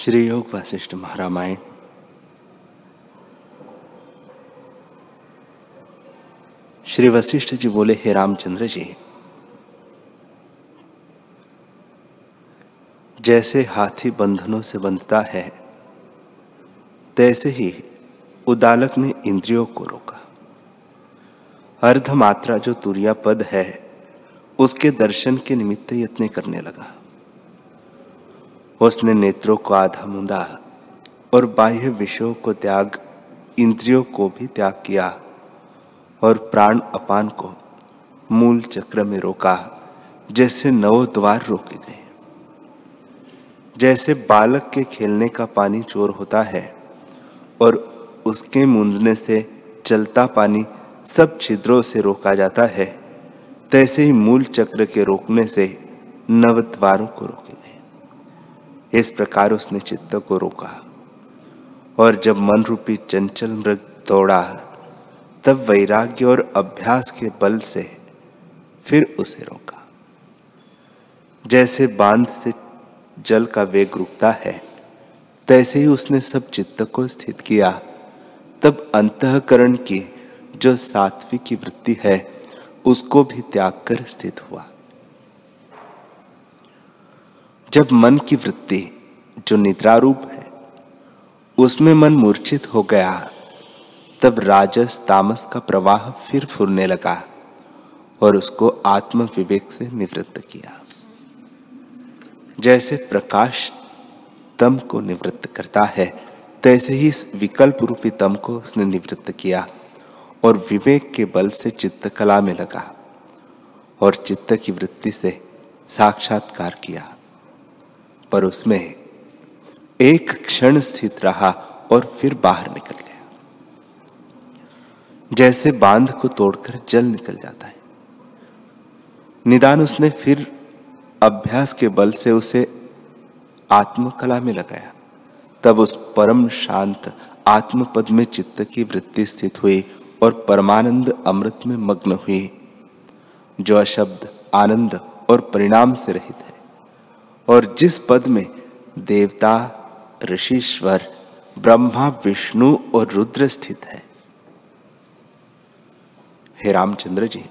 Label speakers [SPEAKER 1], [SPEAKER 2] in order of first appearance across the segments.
[SPEAKER 1] श्री योग वशिष्ठ महारामायण। श्री वशिष्ठ जी बोले, हे रामचंद्र जी, जैसे हाथी बंधनों से बंधता है, तैसे ही उदालक ने इंद्रियों को रोका। अर्धमात्रा जो तुरिया पद है, उसके दर्शन के निमित्त यत्न करने लगा। उसने नेत्रों को आधा मुंदा और बाह्य विषयों को त्याग, इंद्रियों को भी त्याग किया और प्राण अपान को मूल चक्र में रोका, जैसे नव द्वार रोके गए। जैसे बालक के खेलने का पानी चोर होता है और उसके मूंदने से चलता पानी सब छिद्रों से रोका जाता है, तैसे ही मूल चक्र के रोकने से नव द्वारों को रोके। इस प्रकार उसने चित्त को रोका। और जब मन रूपी चंचल मृग दौड़ा, तब वैराग्य और अभ्यास के बल से फिर उसे रोका। जैसे बाँध से जल का वेग रुकता है, तैसे ही उसने सब चित्त को स्थित किया। तब अंतकरण की जो सात्विक की वृत्ति है, उसको भी त्याग कर स्थित हुआ। जब मन की वृत्ति, जो निद्रारूप है, उसमें मन मूर्छित हो गया, तब राजस तामस का प्रवाह फिर फुरने लगा और उसको आत्म विवेक से निवृत्त किया। जैसे प्रकाश तम को निवृत्त करता है, तैसे ही इस विकल्प रूपी तम को उसने निवृत्त किया और विवेक के बल से चित्त कला में लगा और चित्त की वृत्ति से साक्षात्कार किया। पर उसमें एक क्षण स्थित रहा और फिर बाहर निकल गया। जैसे बाँध को तोड़कर जल निकल जाता है। निदान उसने फिर अभ्यास के बल से उसे आत्मकला में लगाया। तब उस परम शांत आत्मपद में चित्त की वृत्ति स्थित हुई और परमानंद अमृत में मग्न हुई, जो अशब्द आनंद और परिणाम से रहित है। और जिस पद में देवता, ऋषिश्वर, ब्रह्मा, विष्णु और रुद्र स्थित है। हे रामचंद्र जी,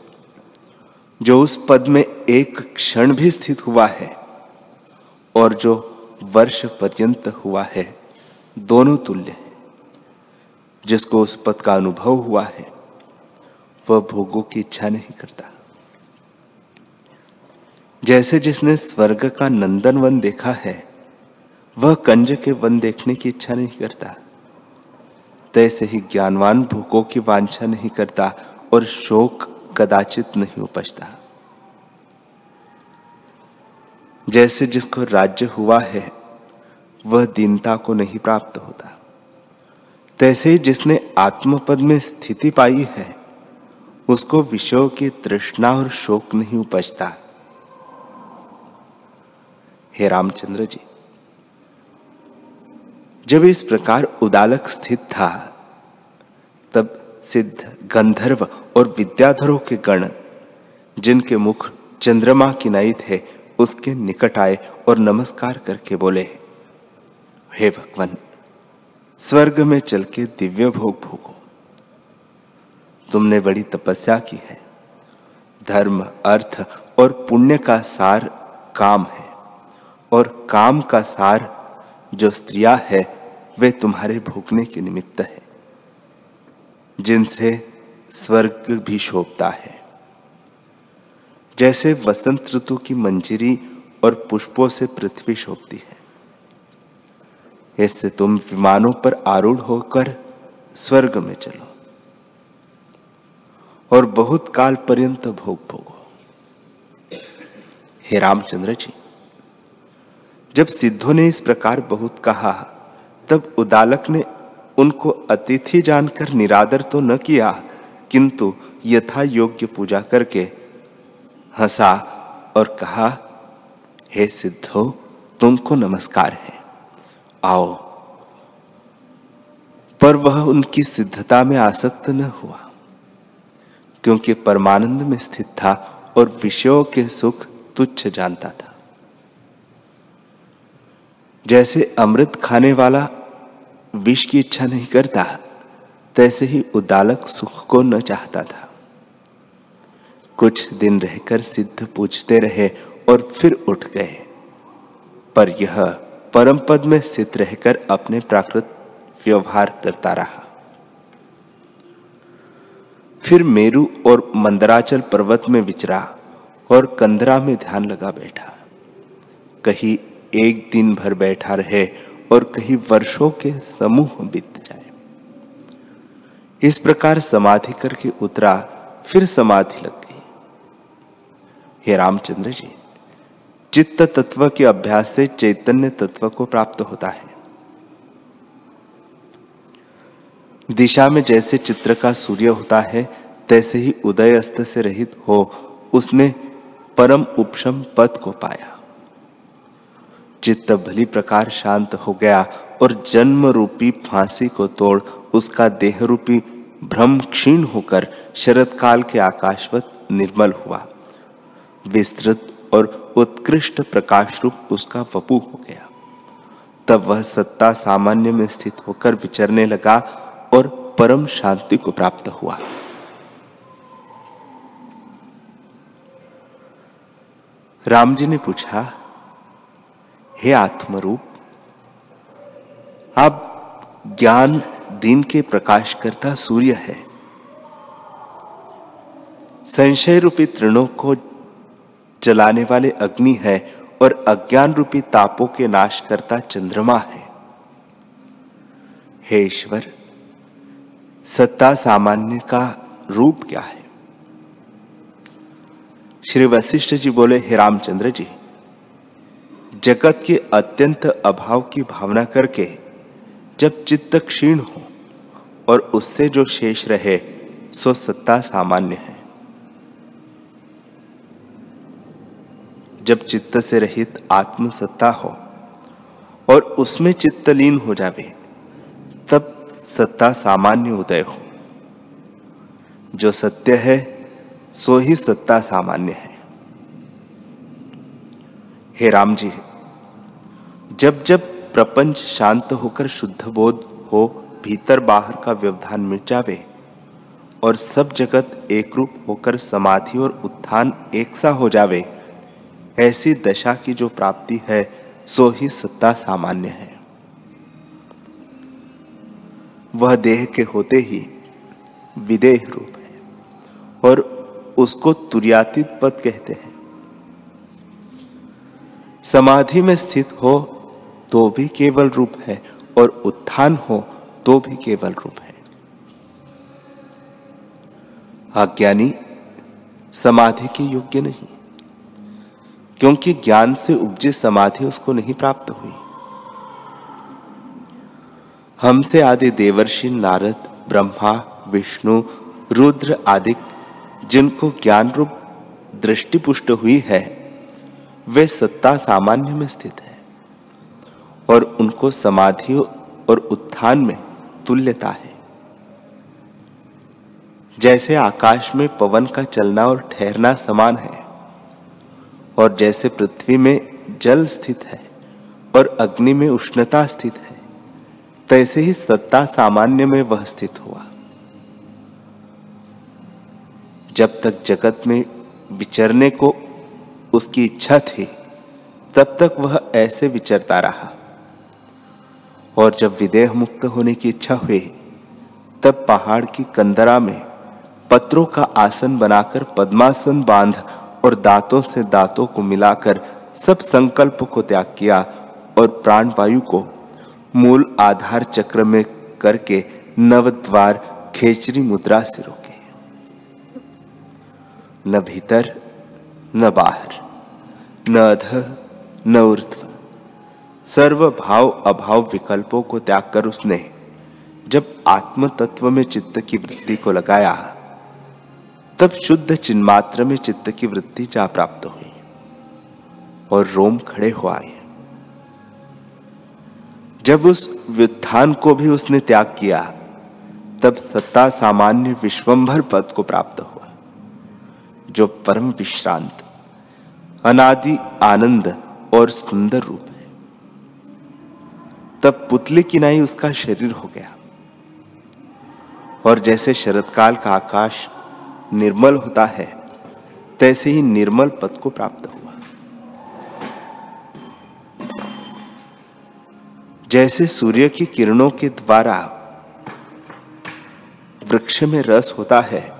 [SPEAKER 1] जो उस पद में एक क्षण भी स्थित हुआ है और जो वर्ष पर्यंत हुआ है, दोनों तुल्य है। जिसको उस पद का अनुभव हुआ है, वह भोगों की इच्छा नहीं करता। जैसे जिसने स्वर्ग का नंदन वन देखा है, वह कंज के वन देखने की इच्छा नहीं करता। तैसे ही ज्ञानवान भूखों की वांछा नहीं करता और शोक कदाचित नहीं उपजता। जैसे जिसको राज्य हुआ है, वह दीनता को नहीं प्राप्त होता। तैसे ही जिसने आत्मपद में स्थिति पाई है, उसको विषयों की तृष्णा और शोक नहीं उपजता। हे रामचंद्र जी, जब इस प्रकार उदालक स्थित था, तब सिद्ध गंधर्व और विद्याधरों के गण, जिनके मुख चंद्रमा की नई थे, उसके निकट आए और नमस्कार करके बोले, हे भगवान, स्वर्ग में चल के दिव्य भोग भोगो। तुमने बड़ी तपस्या की है। धर्म, अर्थ और पुण्य का सार काम है। और काम का सार जो स्त्रिया है, वे तुम्हारे भूखने के निमित्त है, जिनसे स्वर्ग भी शोभता है। जैसे वसंत ऋतु की मंजिरी और पुष्पों से पृथ्वी शोभती है, इससे तुम विमानों पर आरूढ़ होकर स्वर्ग में चलो और बहुत काल पर्यंत भोग भोगो। हे रामचंद्र जी जब सिद्धों ने इस प्रकार बहुत कहा, तब उदालक ने उनको अतिथि जानकर निरादर तो न किया, किंतु यथा योग्य पूजा करके हंसा और कहा, हे सिद्धो, तुमको नमस्कार है। आओ। पर वह उनकी सिद्धता में आसक्त न हुआ, क्योंकि परमानंद में स्थित था और विषयों के सुख तुच्छ जानता था। जैसे अमृत खाने वाला विष की इच्छा नहीं करता, तैसे ही उदालक सुख को न चाहता था। कुछ दिन रहकर सिद्ध पूछते रहे और फिर उठ गए। पर यह परम पद में स्थित रहकर अपने प्राकृत व्यवहार करता रहा। फिर मेरु और मंदराचल पर्वत में विचरा और कंदरा में ध्यान लगा बैठा। कहीं एक दिन भर बैठा रहे और कहीं वर्षों के समूह बीत जाए। इस प्रकार समाधि करके उतरा, फिर समाधि लग गई। हे रामचंद्र जी, चित्त तत्व के अभ्यास से चैतन्य तत्व को प्राप्त होता है। दिशा में जैसे चित्र का सूर्य होता है, तैसे ही उदय अस्त से रहित हो उसने परम उपशम पद को पाया। चित्त भली प्रकार शांत हो गया और जन्म रूपी फांसी को तोड़ उसका देह रूपी भ्रम क्षीण होकर शरद काल के आकाशवत निर्मल हुआ। विस्तृत और उत्कृष्ट प्रकाश रूप उसका वपु हो गया। तब वह सत्ता सामान्य में स्थित होकर विचरने लगा और परम शांति को प्राप्त हुआ। राम जी ने पूछा हे आत्मरूप आप ज्ञान दिन के प्रकाश करता सूर्य है। संशय रूपी तृणों को जलाने वाले अग्नि है और अज्ञान रूपी तापों के नाश करता चंद्रमा है। हे ईश्वर, सत्ता सामान्य का रूप क्या है? श्री वशिष्ठ जी बोले, हे रामचंद्र जी जगत के अत्यंत अभाव की भावना करके जब चित्त क्षीण हो और उससे जो शेष रहे, सो सत्ता सामान्य है। जब चित्त से रहित आत्म सत्ता हो और उसमें चित्तलीन हो जावे, तब सत्ता सामान्य उदय हो। जो सत्य है, सो ही सत्ता सामान्य है। हे राम जी। जब जब प्रपंच शांत होकर शुद्ध बोध हो, भीतर बाहर का व्यवधान मिट जावे, और सब जगत एक रूप होकर समाधि और उत्थान एक सा हो जावे, ऐसी दशा की जो प्राप्ति है, सो ही सत्ता सामान्य है। वह देह के होते ही विदेह रूप है, और उसको तुर्यातीत पद कहते हैं। समाधि में स्थित हो तो भी केवल रूप है और उत्थान हो तो भी केवल रूप है। अज्ञानी समाधि के योग्य नहीं, क्योंकि ज्ञान से उपजे समाधि उसको नहीं प्राप्त हुई। हमसे आदि देवर्षि नारद, ब्रह्मा, विष्णु, रुद्र आदि जिनको ज्ञान रूप दृष्टि पुष्ट हुई है, वे सत्ता सामान्य में स्थित है। और उनको समाधि और उत्थान में तुल्यता है। जैसे आकाश में पवन का चलना और ठहरना समान है, और जैसे पृथ्वी में जल स्थित है और अग्नि में उष्णता स्थित है, तैसे ही सत्ता सामान्य में वह स्थित हुआ। जब तक जगत में विचरने को उसकी इच्छा थी, तब तक वह ऐसे विचरता रहा। और जब विदेह मुक्त होने की इच्छा हुई, तब पहाड़ की कंदरा में पत्रों का आसन बनाकर पद्मासन बाँध और दांतों से दांतों को मिलाकर सब संकल्प को त्याग किया और प्राणवायु को मूल आधार चक्र में करके नवद्वार खेचरी मुद्रा से रोके। न भीतर, न बाहर, न अध, न ऊर्ध्व। सर्व भाव अभाव विकल्पों को त्याग कर उसने जब आत्म तत्व में चित्त की वृत्ति को लगाया, तब शुद्ध चिन्मात्र में चित्त की वृत्ति जा प्राप्त हुई और रोम खड़े हो आए। जब उस व्युत्थान को भी उसने त्याग किया, तब सत्ता सामान्य विश्वंभर पद को प्राप्त हुआ, जो परम विश्रांत, अनादि आनंद और सुंदर रूप है। तब पुतली की नाई उसका शरीर हो गया। और जैसे शरतकाल का आकाश निर्मल होता है, तैसे ही निर्मल पद को प्राप्त हुआ। जैसे सूर्य की किरणों के द्वारा वृक्ष में रस होता है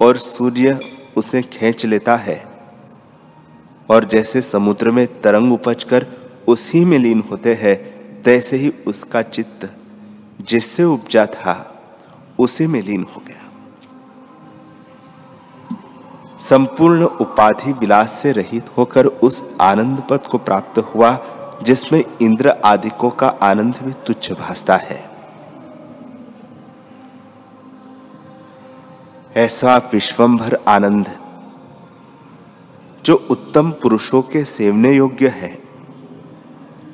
[SPEAKER 1] और सूर्य उसे खींच लेता है, और जैसे समुद्र में तरंग उपजकर उसी में लीन होते हैं तैसे ही उसका चित्त जिससे उपजा था, उसी में लीन हो गया। संपूर्ण उपाधि विलास से रहित होकर उस आनंद पद को प्राप्त हुआ, जिसमें इंद्र आदिकों का आनंद भी तुच्छ भासता है। ऐसा विश्वंभर आनंद, जो उत्तम पुरुषों के सेवने योग्य है।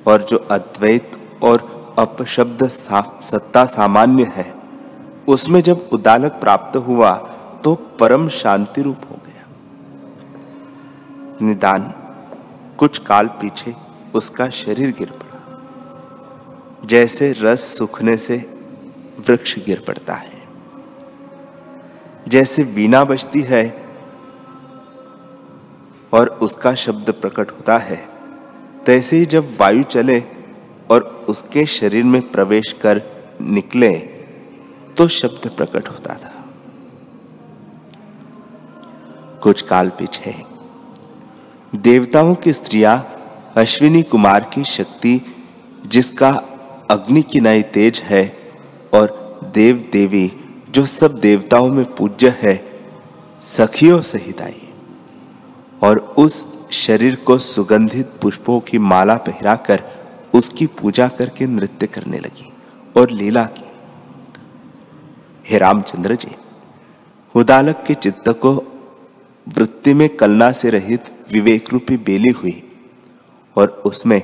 [SPEAKER 1] और जो अद्वैत और अपशब्द सा, सत्ता सामान्य है उसमें जब उदालक प्राप्त हुआ तो परम शांति रूप हो गया। निदान कुछ काल पीछे उसका शरीर गिर पड़ा। जैसे रस सूखने से वृक्ष गिर पड़ता है। जैसे वीणा बजती है और उसका शब्द प्रकट होता है तैसे ही जब वायु चले और उसके शरीर में प्रवेश कर निकले तो शब्द प्रकट होता था। कुछ काल पीछे, देवताओं की स्त्रियाँ, अश्विनी कुमार की शक्ति, जिसका अग्नि की नई तेज है, और देव देवी जो सब देवताओं में पूज्य है, सखियों सहित आई। और उस शरीर को सुगंधित पुष्पों की माला पहराकर उसकी पूजा करके नृत्य करने लगी और लीला की। हे रामचंद्र जी उदालक के चित्त को वृत्ति में कलना से रहित विवेक रूपी बेली हुई और उसमें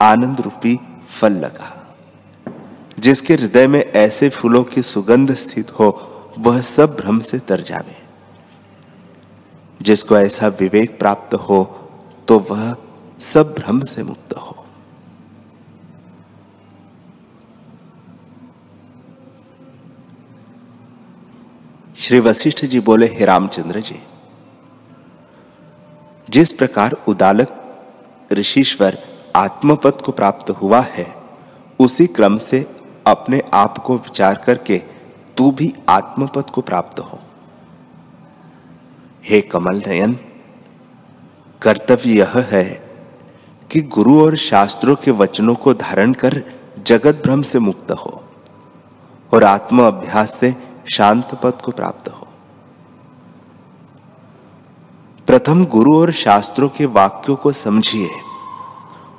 [SPEAKER 1] आनंद रूपी फल लगा। जिसके हृदय में ऐसे फूलों की सुगंध स्थित हो, वह सब भ्रम से तर जावे। जिसको ऐसा विवेक प्राप्त हो तो वह सब भ्रम से मुक्त हो। श्री वशिष्ठ जी बोले, हे रामचंद्र जी, जिस प्रकार उदालक ऋषिश्वर आत्मपद को प्राप्त हुआ है, उसी क्रम से अपने आप को विचार करके तू भी आत्मपद को प्राप्त हो। हे कमल नयन कर्तव्य यह है कि गुरु और शास्त्रों के वचनों को धारण कर जगत भ्रम से मुक्त हो और आत्म अभ्यास से शांत पद को प्राप्त हो। प्रथम गुरु और शास्त्रों के वाक्यों को समझिए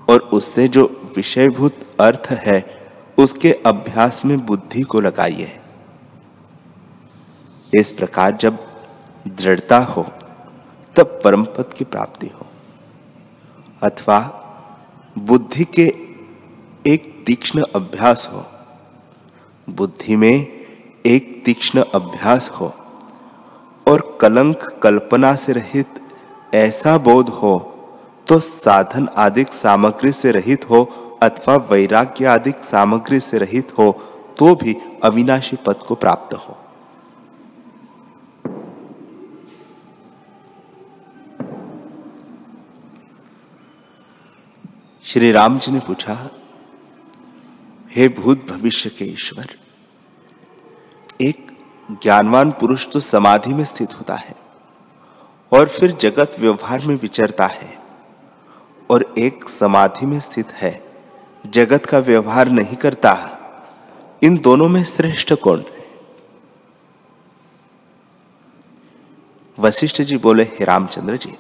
[SPEAKER 1] और उससे जो विषयभूत अर्थ है, उसके अभ्यास में बुद्धि को लगाइए। इस प्रकार जब दृढ़ता हो तब परम पद की प्राप्ति हो। अथवा बुद्धि के एक तीक्ष्ण अभ्यास हो। बुद्धि में एक तीक्ष्ण अभ्यास हो और कलंक कल्पना से रहित ऐसा बोध हो तो साधन आदिक सामग्री से रहित हो अथवा वैराग्य आदि सामग्री से रहित हो तो भी अविनाशी पद को प्राप्त हो। श्री राम जी ने पूछा, हे भूत भविष्य के ईश्वर, एक ज्ञानवान पुरुष तो समाधि में स्थित होता है और फिर जगत व्यवहार में विचरता है और एक समाधि में स्थित है। जगत का व्यवहार नहीं करता। इन दोनों में श्रेष्ठ कौन है? वशिष्ठ जी बोले, हे रामचंद्र जी,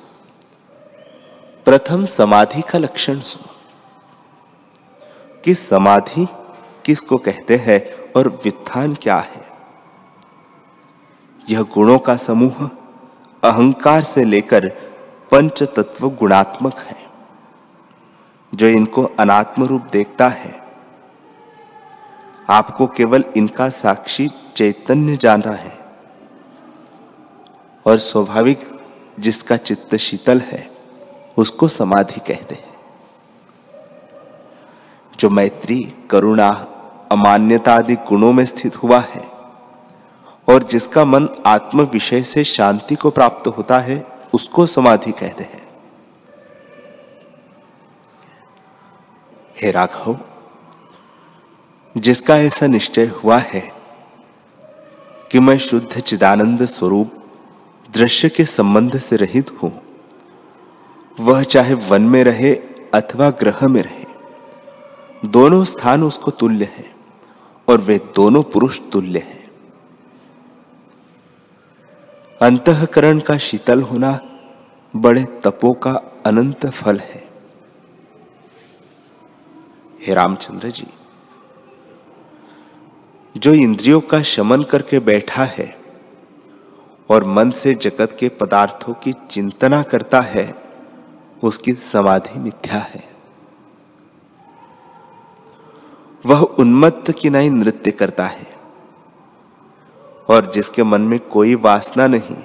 [SPEAKER 1] प्रथम समाधि का लक्षण सुनो। कि समाधि किसको कहते हैं और वित्थान क्या है? यह गुणों का समूह अहंकार से लेकर पंच तत्व गुणात्मक है। जो इनको अनात्म रूप देखता है, आपको केवल इनका साक्षी चैतन्य जाना है और स्वाभाविक जिसका चित्त शीतल है, उसको समाधि कहते हैं। जो मैत्री, करुणा अमान्यता आदि गुणों में स्थित हुआ है और जिसका मन आत्म विषय से शांति को प्राप्त होता है, उसको समाधि कहते हैं। हे राघव, जिसका ऐसा निश्चय हुआ है कि मैं शुद्ध चिदानंद स्वरूप दृश्य के संबंध से रहित हूँ, वह चाहे वन में रहे अथवा ग्रह में रहे दोनों स्थान उसको तुल्य है और वे दोनों पुरुष तुल्य हैं। अंतकरण का शीतल होना बड़े तपो का अनंत फल है। हे रामचंद्र जी, जो इंद्रियों का शमन करके बैठा है और मन से जगत के पदार्थों की चिंतना करता है, उसकी समाधि मिथ्या है। वह उन्मत्त की नहीं नृत्य करता है। और जिसके मन में कोई वासना नहीं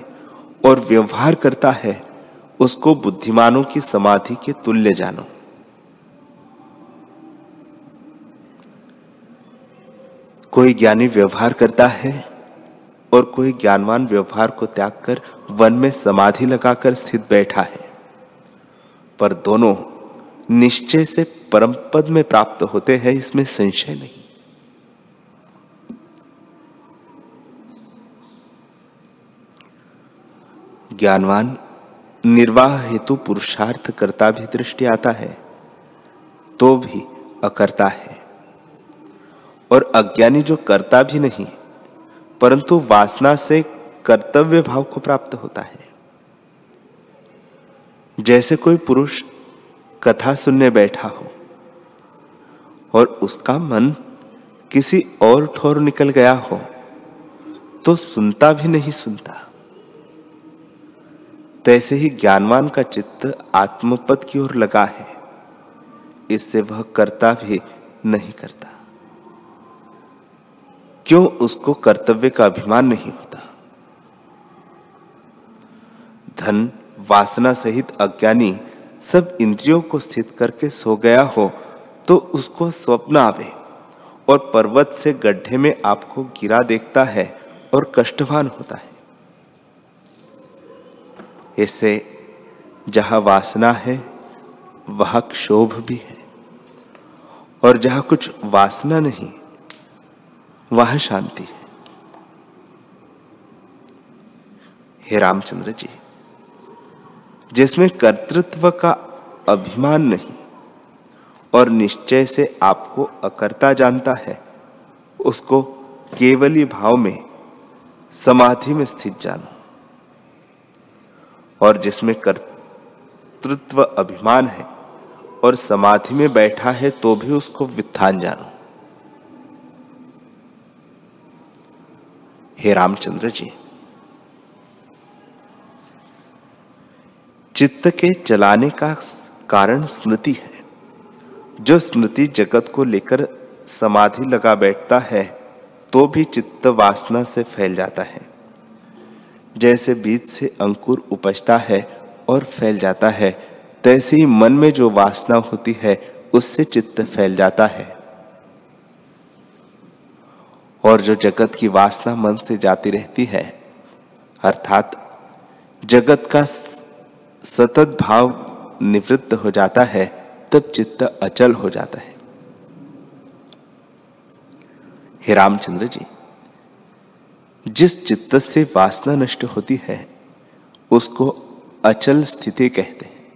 [SPEAKER 1] और व्यवहार करता है, उसको बुद्धिमानों की समाधि के तुल्य जानो। कोई ज्ञानी व्यवहार करता है और कोई ज्ञानवान व्यवहार को त्याग कर वन में समाधि लगाकर स्थित बैठा है। पर दोनों निश्चय से परम पद में प्राप्त होते हैं, इसमें संशय नहीं। ज्ञानवान, निर्वाह हेतु पुरुषार्थ करता भी दृष्टि आता है तो भी अकर्ता है। और अज्ञानी जो करता भी नहीं, परंतु वासना से कर्तव्य भाव को प्राप्त होता है। जैसे कोई पुरुष कथा सुनने बैठा हो और उसका मन किसी और ठोर निकल गया हो तो सुनता भी नहीं सुनता। तैसे ही ज्ञानवान का चित्त आत्मपद की ओर लगा है। इससे वह करता भी नहीं करता। क्यों उसको कर्तव्य का अभिमान नहीं होता? धन, वासना सहित अज्ञानी सब इंद्रियों को स्थित करके सो गया हो तो उसको स्वप्न आवे और पर्वत से गड्ढे में आपको गिरा देखता है और कष्टवान होता है। ऐसे जहाँ वासना है, वहाँ क्षोभ भी है। और जहाँ कुछ वासना नहीं, वह शांति है। हे रामचंद्र जी। जिसमें कर्तृत्व का अभिमान नहीं और निश्चय से आपको अकर्ता जानता है, उसको केवली भाव में, समाधि में स्थित जानो। और जिसमें कर्तृत्व अभिमान है और समाधि में बैठा है तो भी उसको वित्थान जानो। हे रामचंद्र जी चित्त के चलाने का कारण स्मृति है। जो स्मृति जगत को लेकर समाधि लगा बैठता है तो भी चित्त वासना से फैल जाता है। जैसे बीज से अंकुर उपजता है और फैल जाता है, तैसे ही मन में जो वासना होती है, उससे चित्त फैल जाता है। और जो जगत की वासना मन से जाती रहती है, अर्थात जगत का सतत भाव निवृत्त हो जाता है, तब चित्त अचल हो जाता है। हे रामचंद्र जी, जिस चित्त से वासना नष्ट होती है, उसको अचल स्थिति कहते हैं।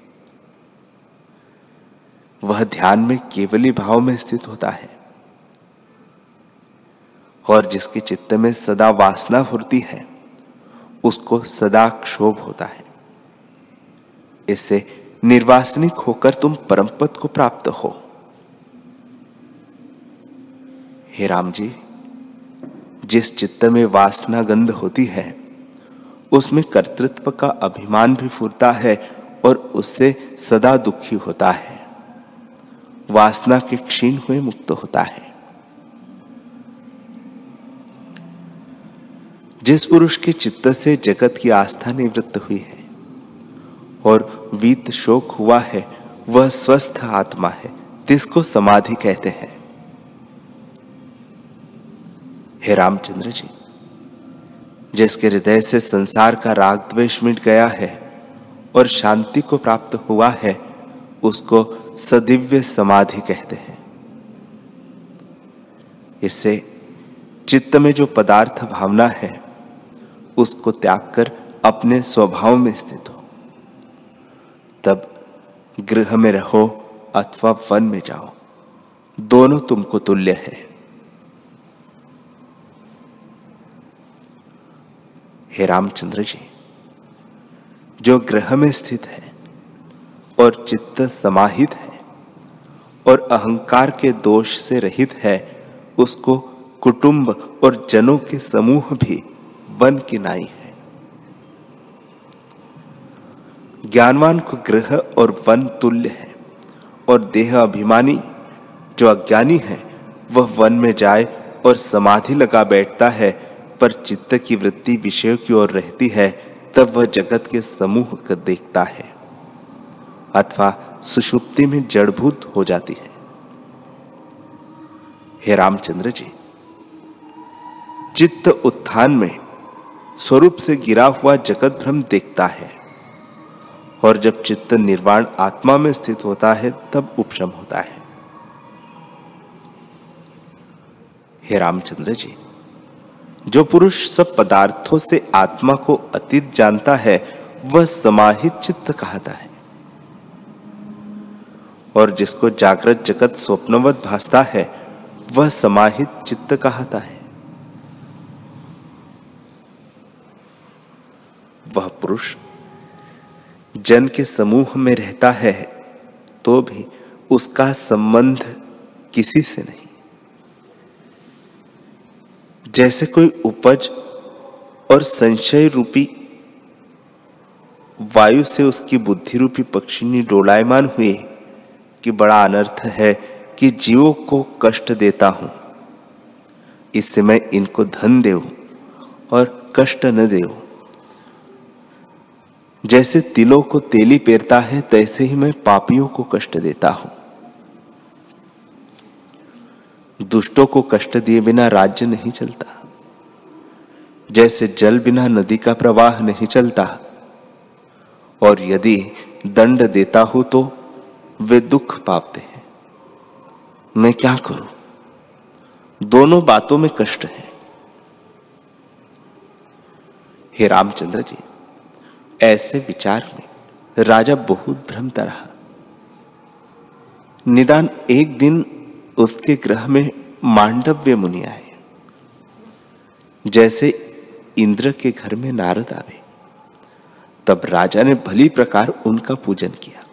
[SPEAKER 1] वह ध्यान में केवली भाव में स्थित होता है। और जिसके चित्त में सदा वासना फुरती है, उसको सदा क्षोभ होता है। इससे निर्वासनिक होकर तुम परम पद को प्राप्त हो। हे राम जी जिस चित्त में वासना गंध होती है, उसमें कर्तृत्व का अभिमान भी फूरता है और उससे सदा दुखी होता है। वासना के क्षीण हुए मुक्त होता है। जिस पुरुष के चित्त से जगत की आस्था निवृत्त हुई है और वीत शोक हुआ है, वह स्वस्थ आत्मा है, जिसको समाधि कहते हैं। हे रामचंद्र जी, जिसके हृदय से संसार का राग द्वेष मिट गया है और शांति को प्राप्त हुआ है, उसको सदिव्य समाधि कहते हैं। इससे चित्त में जो पदार्थ भावना है, उसको त्याग कर अपने स्वभाव में स्थित हो। तब गृह में रहो अथवा वन में जाओ। दोनों तुमको तुल्य है। हे रामचंद्र जी, जो ग्रह में स्थित है और चित्त समाहित है और अहंकार के दोष से रहित है, उसको कुटुंब और जनों के समूह भी वन की नाई है। ज्ञानवान को ग्रह और वन तुल्य है, और देह अभिमानी जो अज्ञानी है, वह वन में जाए और समाधि लगा बैठता है, पर चित्त की वृत्ति विषय की ओर रहती है, तब वह जगत के समूह को देखता है। अथवा सुषुप्ति में जड़भूत हो जाती है। हे रामचंद्र जी, चित्त उत्थान में स्वरूप से गिरा हुआ जगत भ्रम देखता है। और जब चित्त निर्वाण आत्मा में स्थित होता है, तब उपशम होता है। हे रामचंद्र जी, जो पुरुष सब पदार्थों से आत्मा को अतीत जानता है, वह समाहित चित्त कहता है। और जिसको जागृत जगत स्वप्नवत भासता है, वह समाहित चित्त कहता है वह पुरुष जन के समूह में रहता है तो भी उसका संबंध किसी से नहीं। जैसे कोई उपज और संशय रूपी वायु से उसकी बुद्धि रूपी पक्षिनी डोलायमान हुए कि बड़ा अनर्थ है कि जीवों को कष्ट देता हूँ। इससे मैं इनको धन दे और कष्ट न दे जैसे तिलों को तेली पेरता है, तैसे ही मैं पापियों को कष्ट देता हूँ। दुष्टों को कष्ट दिए बिना राज्य नहीं चलता। जैसे जल बिना नदी का प्रवाह नहीं चलता। और यदि दंड देता हूँ तो वे दुख पाते हैं। मैं क्या करूँ? दोनों बातों में कष्ट है। हे रामचंद्र जी ऐसे विचार में राजा बहुत भ्रमता रहा। निदान एक दिन उसके ग्रह में मांडव्य मुनि आए। जैसे इंद्र के घर में नारद आवे, तब राजा ने भली प्रकार उनका पूजन किया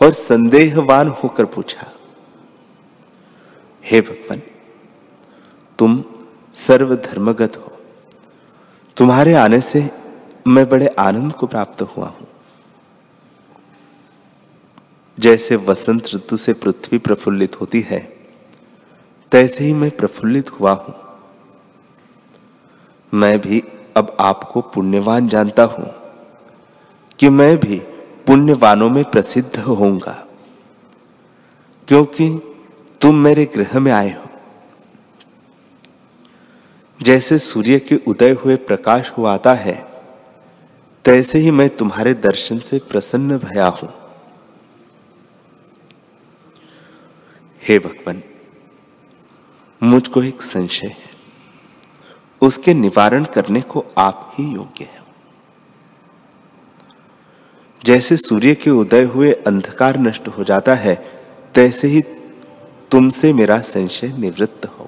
[SPEAKER 1] और संदेहवान होकर पूछा, हे भगवान, तुम सर्वधर्मगत हो। तुम्हारे आने से मैं बड़े आनंद को प्राप्त हुआ हूँ। जैसे वसंत ऋतु से पृथ्वी प्रफुल्लित होती है, तैसे ही मैं प्रफुल्लित हुआ हूँ। मैं भी अब आपको पुण्यवान जानता हूँ कि मैं भी पुण्यवानों में प्रसिद्ध होऊँगा, क्योंकि तुम मेरे गृह में आए हो। जैसे सूर्य के उदय हुए प्रकाश हो आता है तैसे ही मैं तुम्हारे दर्शन से प्रसन्न भया हूँ। हे भगवान, मुझको एक संशय है। उसके निवारण करने को आप ही योग्य है। जैसे सूर्य के उदय हुए अंधकार नष्ट हो जाता है, तैसे ही तुमसे मेरा संशय निवृत्त होगा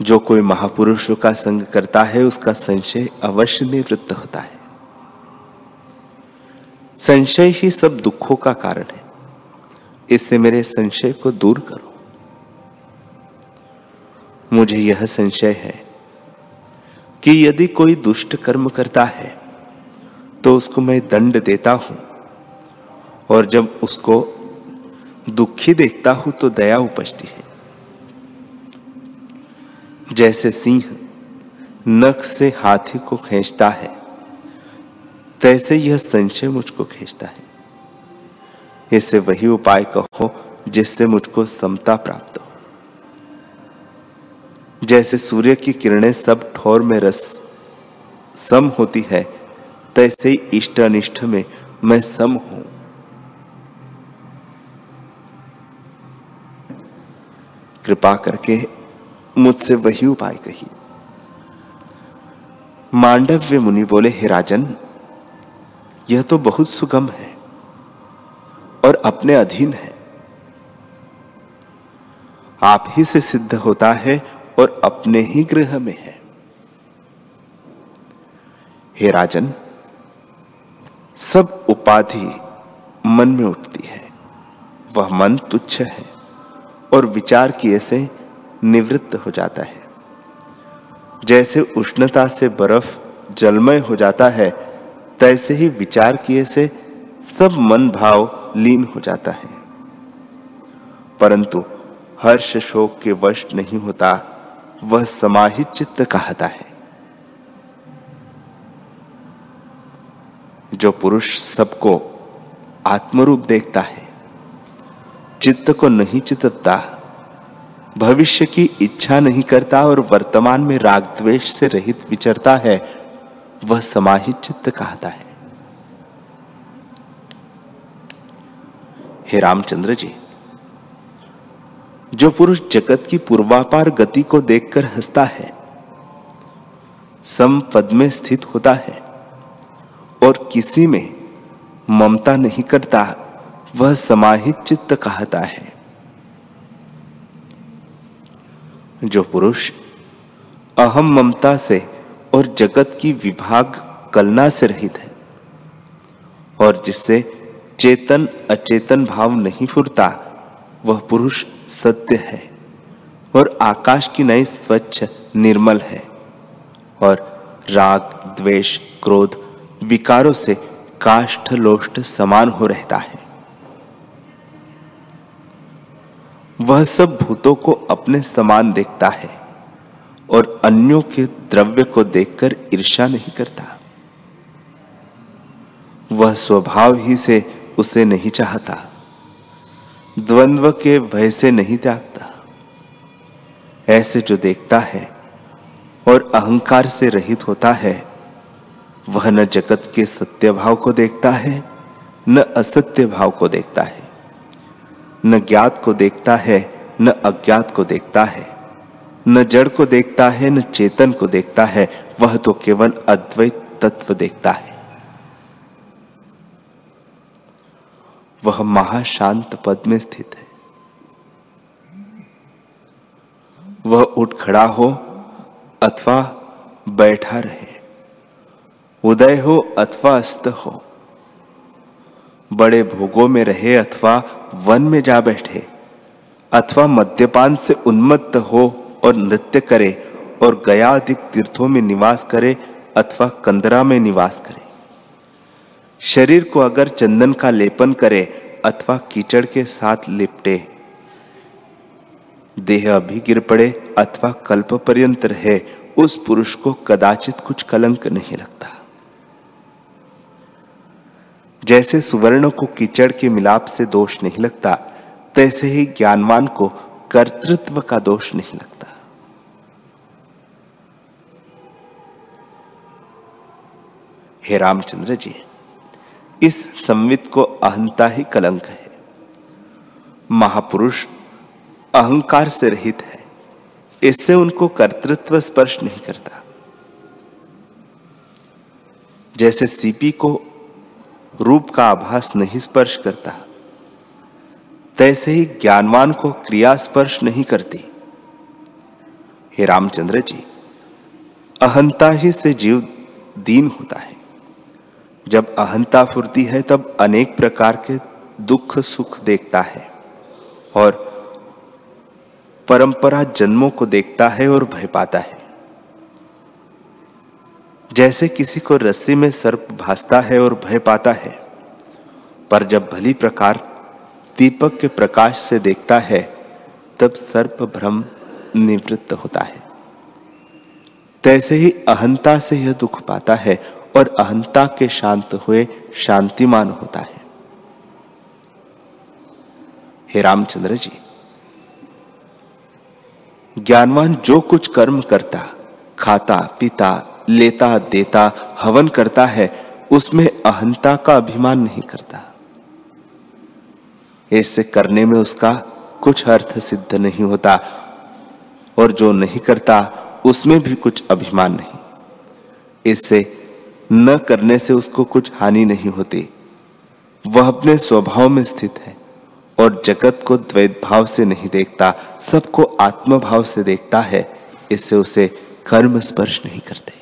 [SPEAKER 1] जो कोई महापुरुषों का संग करता है, उसका संशय अवश्य निवृत्त होता है। संशय ही सब दुखों का कारण है। इससे मेरे संशय को दूर करो। मुझे यह संशय है कि यदि कोई दुष्ट कर्म करता है तो उसको मैं दंड देता हूँ, और जब उसको दुखी देखता हूँ तो दया उपजती है। जैसे सिंह नख से हाथी को खींचता है, तैसे यह संशय मुझको खींचता है। इससे वही उपाय कहो जिससे मुझको समता प्राप्त हो। जैसे सूर्य की किरणें सब ठोर में रस सम होती है, तैसे ही इष्ट अनिष्ट में मैं सम हूँ। कृपा करके मुझसे वही उपाय कही। मांडव्य मुनि बोले, हे राजन, यह तो बहुत सुगम है और अपने अधीन है। आप ही से सिद्ध होता है और अपने ही गृह में है। हे राजन, सब उपाधि मन में उठती है। वह मन तुच्छ है और विचार किए से निवृत्त हो जाता है। जैसे उष्णता से बर्फ़ जलमय हो जाता है, तैसे ही विचार किए से सब मन भाव लीन हो जाता है। परंतु हर्ष शोक के वश नहीं होता, वह समाहित चित्त कहता है। जो पुरुष सबको आत्मरूप देखता है, चित्त को नहीं चितता भविष्य की इच्छा नहीं करता और वर्तमान में राग द्वेष से रहित विचरता है, वह समाहित चित्त कहता है। हे रामचंद्र जी, जो पुरुष जगत की पूर्वापार गति को देखकर हंसता है, सम पद में स्थित होता है और किसी में ममता नहीं करता, वह समाहित चित्त कहता है। जो पुरुष अहम ममता से और जगत की विभाग कलना से रहित है और जिससे चेतन अचेतन भाव नहीं फुरता, वह पुरुष सत्य है और आकाश की नई स्वच्छ निर्मल है और राग, द्वेष, क्रोध विकारों से काष्ठ लोष्ट समान हो रहता है। वह सब भूतों को अपने समान देखता है और अन्यों के द्रव्य को देखकर ईर्षा नहीं करता। वह स्वभाव ही से उसे नहीं चाहता, द्वंद्व के भय से नहीं त्यागता। ऐसे जो देखता है और अहंकार से रहित होता है, वह न जगत के सत्य भाव को देखता है, न असत्य भाव को देखता है। न ज्ञात को देखता है, न अज्ञात को देखता है। न जड़ को देखता है, न चेतन को देखता है, वह तो केवल अद्वैत तत्व देखता है। वह महाशांत पद में स्थित है। वह उठ खड़ा हो अथवा बैठा रहे। उदय हो अथवा अस्त हो। बड़े भोगों में रहे अथवा वन में जा बैठे, अथवा मद्यपान से उन्मत्त हो और नृत्य करे और गया अधिक तीर्थों में निवास करे अथवा कंदरा में निवास करे। शरीर को अगर चंदन का लेपन करे अथवा कीचड़ के साथ लिपटे, देह अभी गिर पड़े अथवा कल्प पर्यंत रहे, उस पुरुष को कदाचित कुछ कलंक नहीं लगता। जैसे सुवर्ण को कीचड़ के मिलाप से दोष नहीं लगता, तैसे ही ज्ञानवान को कर्तृत्व का दोष नहीं लगता। हे रामचंद्र जी, इस संवित को अहंता ही कलंक है। महापुरुष अहंकार से रहित है, इससे उनको कर्तृत्व स्पर्श नहीं करता। जैसे सीपी को रूप का आभास नहीं स्पर्श करता। तैसे ही ज्ञानवान को क्रिया स्पर्श नहीं करती। हे रामचंद्र जी, अहंता ही से जीव दीन होता है। जब अहंता फुरती है, तब अनेक प्रकार के दुख सुख देखता है और परंपरा जन्मों को देखता है और भय पाता है। जैसे किसी को रस्सी में सर्प भासता है और भय पाता है, पर जब भली प्रकार दीपक के प्रकाश से देखता है, तब सर्प भ्रम निवृत्त होता है। तैसे ही अहंता से यह दुख पाता है और अहंता के शांत हुए शांतिमान होता है। हे रामचंद्र जी, ज्ञानवान जो कुछ कर्म करता, खाता, पीता लेता, देता, हवन करता है, उसमें अहंता का अभिमान नहीं करता। ऐसे करने में उसका कुछ अर्थ सिद्ध नहीं होता, और जो नहीं करता, उसमें भी कुछ अभिमान नहीं। इससे न करने से उसको कुछ हानि नहीं होती। वह अपने स्वभाव में स्थित है, और जगत को द्वैत भाव से नहीं देखता, सबको आत्म भाव से देखता है, इससे उसे कर्म स्पर्श नहीं करते।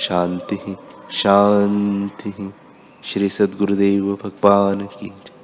[SPEAKER 1] शान्तिः शांति श्री सदगुरुदेव भगवान की